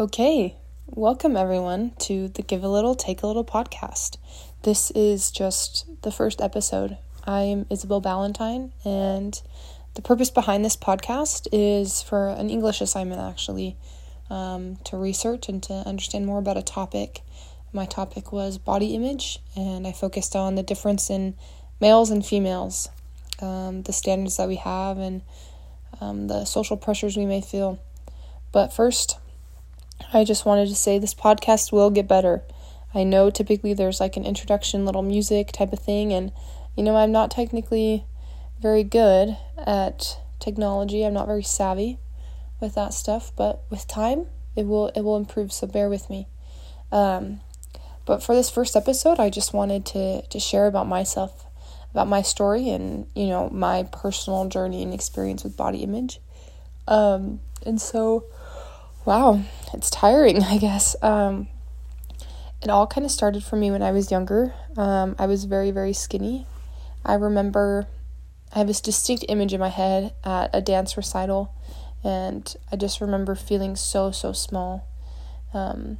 Okay, welcome everyone to the Give a Little, Take a Little podcast. This is just the first episode. I'm Isabel Ballantyne, and the purpose behind this podcast is for an English assignment actually um, to research and to understand more about a topic. My topic was body image, and I focused on the difference in males and females, um, the standards that we have, and um, the social pressures we may feel. But first, I just wanted to say this podcast will get better. I know typically there's like an introduction, little music type of thing, and you know, I'm not technically very good at technology. I'm not very savvy with that stuff, but with time, it will it will improve. So bear with me. Um, but for this first episode, I just wanted to to share about myself, about my story, and you know my personal journey and experience with body image. Um, and so wow, it's tiring, I guess. Um, it all kind of started for me when I was younger. Um, I was very, very skinny. I remember I have this distinct image in my head at a dance recital, and I just remember feeling so, so small. Um,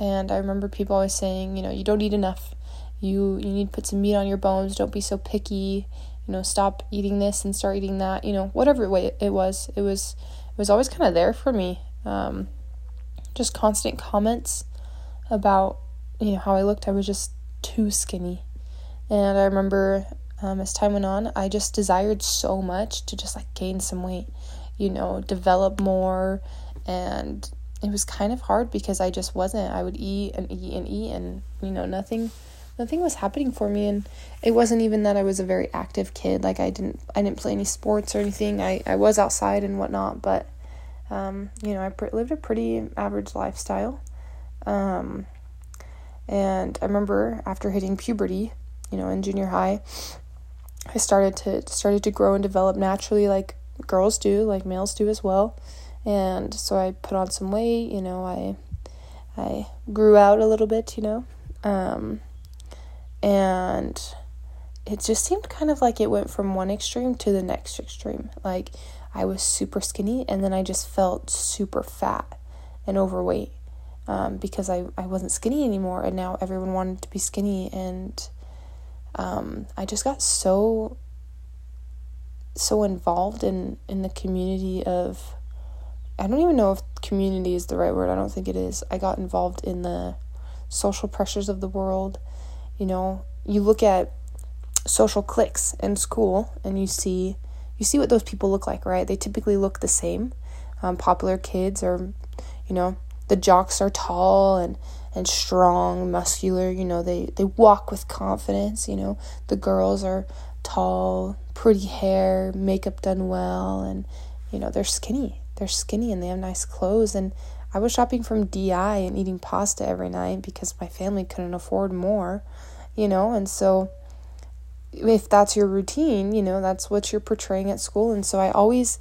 and I remember people always saying, you know, you don't eat enough. You you need to put some meat on your bones. Don't be so picky. You know, stop eating this and start eating that. You know, whatever way it was, it was it was always kind of there for me um, just constant comments about you know how I looked. I was just too skinny, and I remember um, as time went on, I just desired so much to just like gain some weight, you know, develop more, and it was kind of hard because I just wasn't. I would eat and eat and eat, and you know nothing nothing was happening for me. And it wasn't even that I was a very active kid. Like I didn't I didn't play any sports or anything. I, I was outside and whatnot but um, you know, I pr- lived a pretty average lifestyle. Um, and I remember after hitting puberty, you know, in junior high, I started to started to grow and develop naturally, like girls do, like males do as well. And so I put on some weight. You know, I I grew out a little bit. You know, um, and it just seemed kind of like it went from one extreme to the next extreme. Like I was super skinny and then I just felt super fat and overweight um, because I, I wasn't skinny anymore and now everyone wanted to be skinny and um, I just got so so involved in in the community of I don't even know if community is the right word. I don't think it is. I got involved in the social pressures of the world. You know, you look at social cliques in school and you see you see what those people look like, right? They typically look the same. Um, popular kids are, you know, the jocks are tall and and strong, muscular. You know, they they walk with confidence. You know, the girls are tall, pretty hair, makeup done well, and you know they're skinny. They're skinny and they have nice clothes. And I was shopping from DI and eating pasta every night because my family couldn't afford more. You know, and so if that's your routine, you know, that's what you're portraying at school. And so I always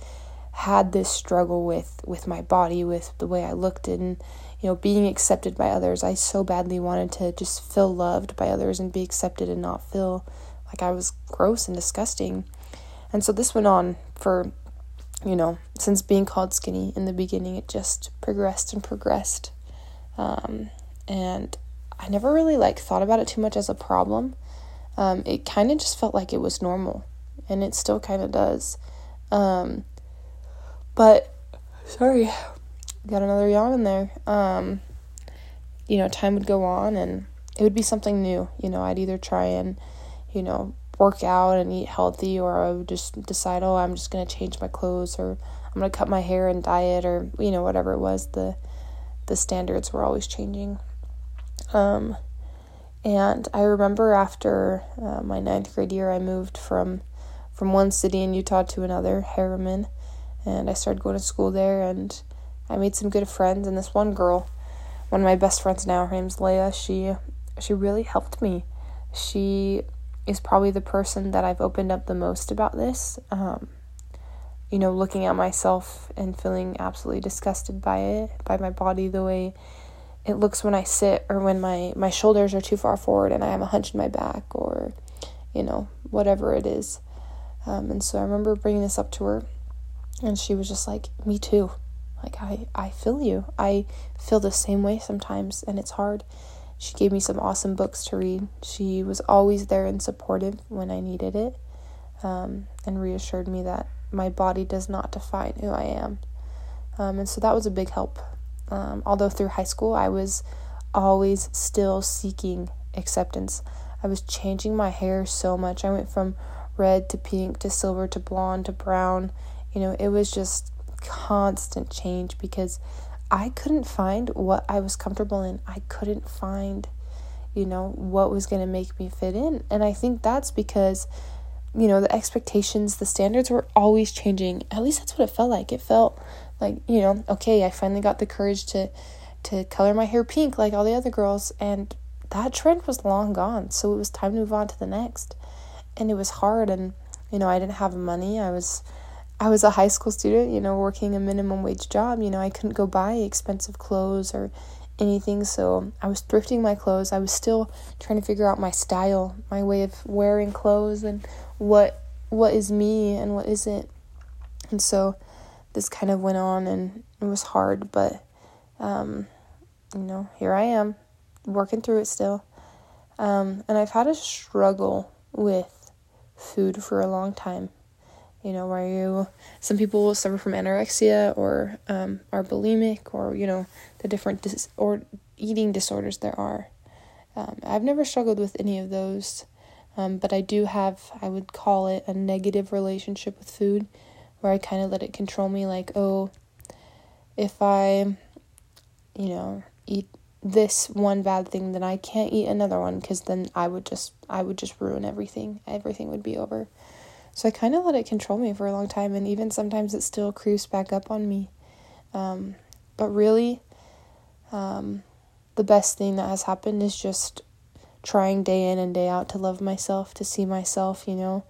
had this struggle with with my body, with the way I looked and you know, being accepted by others. I so badly wanted to just feel loved by others and be accepted and not feel like I was gross and disgusting. And so this went on for you know, since being called skinny in the beginning, it just progressed and progressed. Um, and I never really like thought about it too much as a problem um, it kind of just felt like it was normal, and it still kind of does. Um, but sorry, got another yawn in there. Um, you know, time would go on, and it would be something new. You know, I'd either try and, you know, work out and eat healthy, or I would just decide, oh, I'm just gonna change my clothes, or I'm gonna cut my hair and diet, or you know, whatever it was. The the standards were always changing. Um, and I remember after uh, my ninth grade year, I moved from from one city in Utah to another, Herriman, and I started going to school there. And I made some good friends. And this one girl, one of my best friends now, her name's Leah. She she really helped me. She is probably the person that I've opened up the most about this. Um, you know, looking at myself and feeling absolutely disgusted by it, by my body, the way it looks when I sit or when my, my shoulders are too far forward and I have a hunch in my back or, you know, whatever it is. Um, and so I remember bringing this up to her and she was just like, Me too. Like, I, I feel you. I feel the same way sometimes, and it's hard. She gave me some awesome books to read. She was always there and supportive when I needed it, um, and reassured me that my body does not define who I am. Um, and so that was a big help. Um, although through high school, I was always still seeking acceptance. I was changing my hair so much. I went from red to pink to silver to blonde to brown. You know, it was just constant change because I couldn't find what I was comfortable in. I couldn't find, you know, what was going to make me fit in. And I think that's because, you know, the expectations, the standards were always changing. At least that's what it felt like. It felt like, you know, okay, I finally got the courage to to color my hair pink like all the other girls and that trend was long gone. So it was time to move on to the next. And it was hard and you know, I didn't have money. I was I was a high school student, you know, working a minimum wage job. You know, I couldn't go buy expensive clothes or anything, so I was thrifting my clothes. I was still trying to figure out my style, my way of wearing clothes and what what is me and what isn't. And so this kind of went on and it was hard, but um, you know, here I am working through it still. Um, and I've had a struggle with food for a long time you know, where you, some people suffer from anorexia or um, are bulimic or, you know, the different dis- or eating disorders there are. Um, I've never struggled with any of those, um, but I do have, I would call it a negative relationship with food where I kind of let it control me. Like, oh, if I, you know, eat this one bad thing, then I can't eat another one because then I would just, I would just ruin everything. Everything would be over. So I kind of let it control me for a long time, and even sometimes it still creeps back up on me. Um, but really, um, the best thing that has happened is just trying day in and day out to love myself, to see myself, you know,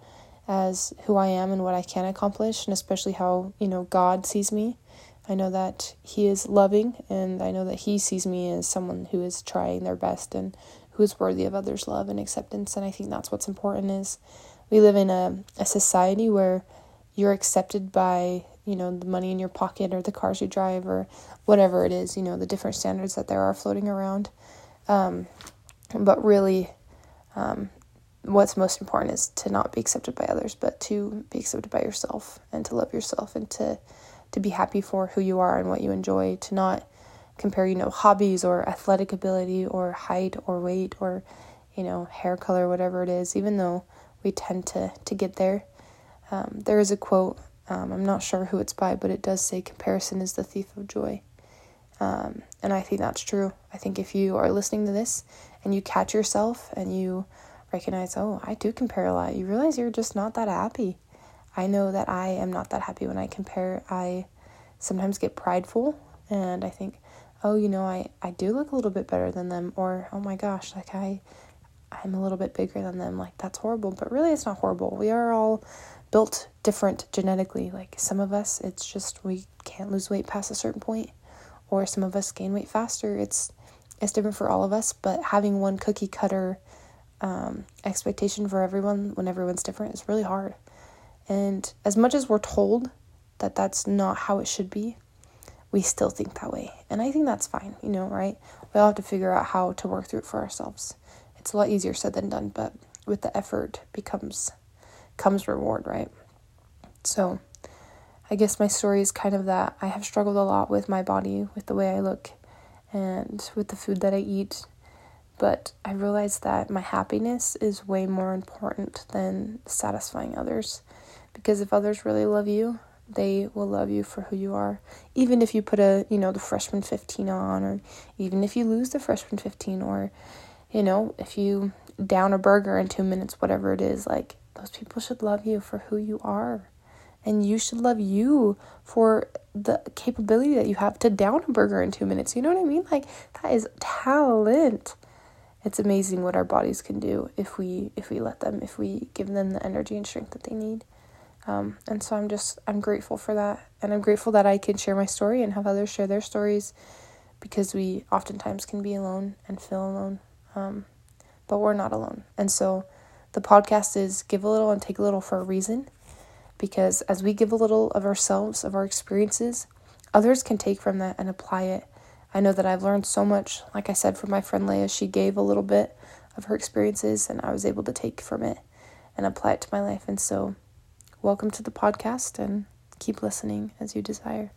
as who I am and what I can accomplish, and especially how, you know, God sees me. I know that He is loving, and I know that He sees me as someone who is trying their best and who is worthy of others' love and acceptance. And I think that's what's important is we live in a, a society where you're accepted by you know the money in your pocket or the cars you drive or whatever it is you know the different standards that there are floating around um, but really um, what's most important is to not be accepted by others but to be accepted by yourself and to love yourself and to to be happy for who you are and what you enjoy to not compare you know hobbies or athletic ability or height or weight or you know hair color whatever it is even though we tend to to get there. Um, there is a quote. Um, I'm not sure who it's by, but it does say comparison is the thief of joy. Um, and I think that's true. I think if you are listening to this and you catch yourself and you recognize, oh, I do compare a lot, you realize you're just not that happy. I know that I am not that happy when I compare. I sometimes get prideful and I think, oh, you know, I, I do look a little bit better than them, or oh my gosh, like I I'm a little bit bigger than them. Like, that's horrible. But really, it's not horrible. We are all built different genetically. Like, some of us, it's just we can't lose weight past a certain point, or some of us gain weight faster. It's it's different for all of us, but having one cookie cutter um, expectation for everyone when everyone's different is really hard. And as much as we're told that that's not how it should be, we still think that way. And I think that's fine, you know, right? We all have to figure out how to work through it for ourselves it's a lot easier said than done, but with the effort becomes comes reward, right? So I guess my story is kind of that I have struggled a lot with my body, with the way I look, and with the food that I eat. But I realized that my happiness is way more important than satisfying others. Because if others really love you, they will love you for who you are. Even if you put a, you know, the freshman 15 on, or even if you lose the freshman 15, or you know, if you down a burger in two minutes, whatever it is, like those people should love you for who you are. And you should love you for the capability that you have to down a burger in two minutes. You know what I mean? Like that is talent. It's amazing what our bodies can do if we if we let them, if we give them the energy and strength that they need. Um, and so I'm just I'm grateful for that, and I'm grateful that I can share my story and have others share their stories, because we oftentimes can be alone and feel alone. Um, but we're not alone. And so the podcast is give a little and take a little for a reason. Because as we give a little of ourselves, of our experiences, others can take from that and apply it. I know that I've learned so much, like I said, from my friend Leia. She gave a little bit of her experiences, and I was able to take from it and apply it to my life. And so, welcome to the podcast and keep listening as you desire.